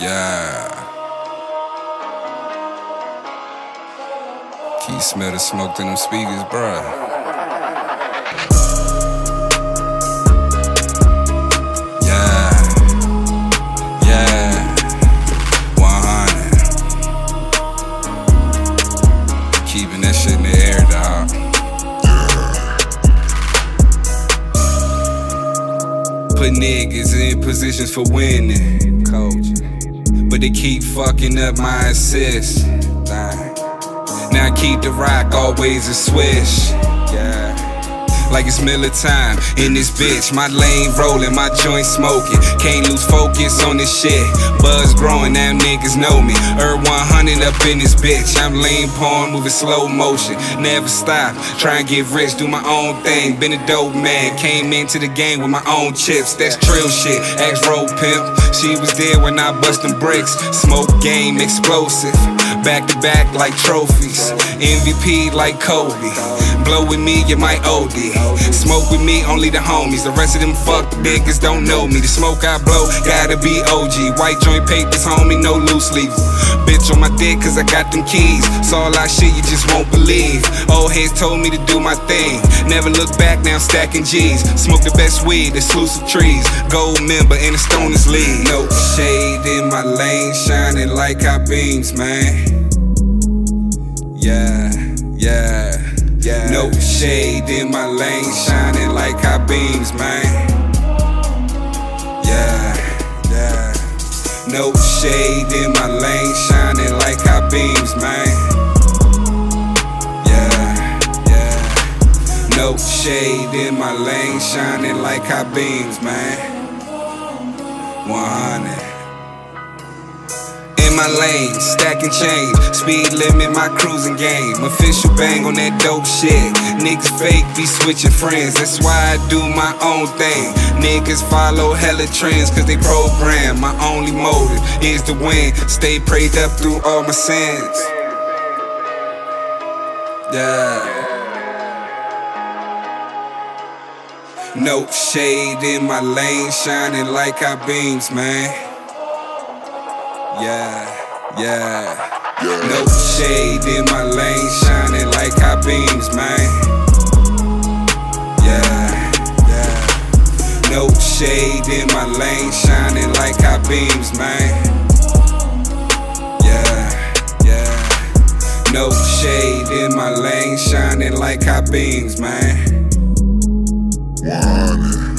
Yeah. Can smell the smoke in them speakers, bruh? Yeah. Yeah. 100. Keeping that shit in the air, dog. Put niggas in positions for winning. Coach. But they keep fucking up my assists. Dang. Now I keep the rock always a swish. Yeah. Like it's Miller time in this bitch. My lane rolling, my joint smoking. Can't lose focus on this shit. Buzz growing, now niggas know me. Er 100 up in this bitch. I'm lean porn, moving slow motion. Never stop. Try and get rich, do my own thing. Been a dope man. Came into the game with my own chips. That's trill shit. Ex road pimp. She was there when I bust bricks. Smoke game explosive. Back to back like trophies. MVP like Kobe. Blow with me, you might OD. Smoke with me, only the homies. The rest of them fuck niggas don't know me. The smoke I blow, gotta be OG. White joint papers, homie, no loose leaf. Bitch on my dick, cause I got them keys. Saw a lot shit you just won't believe. Old heads told me to do my thing. Never look back, now I'm stacking G's. Smoke the best weed, exclusive trees. Gold member in the Stoners League. No shade in my lane, shining like hot beams, man. Yeah, yeah. No shade in my lane, shining like hot beams, man. Yeah, yeah. No shade in my lane, shining like hot beams, man. Yeah, yeah. No shade in my lane, shining like hot beams, man. 100 in my lane, stacking change. Speed limit, my cruising game. Official bang on that dope shit. Niggas fake, be switching friends. That's why I do my own thing. Niggas follow hella trends, cause they program. My only motive is to win. Stay prayed up through all my sins. Yeah. No shade in my lane, shining like hot beams, man. Yeah, yeah. No shade in my lane, shining like hot beams, man. Yeah, yeah. No shade in my lane, shining like hot beams, man. Yeah, yeah. No shade in my lane, shining like hot beams, man. Wow.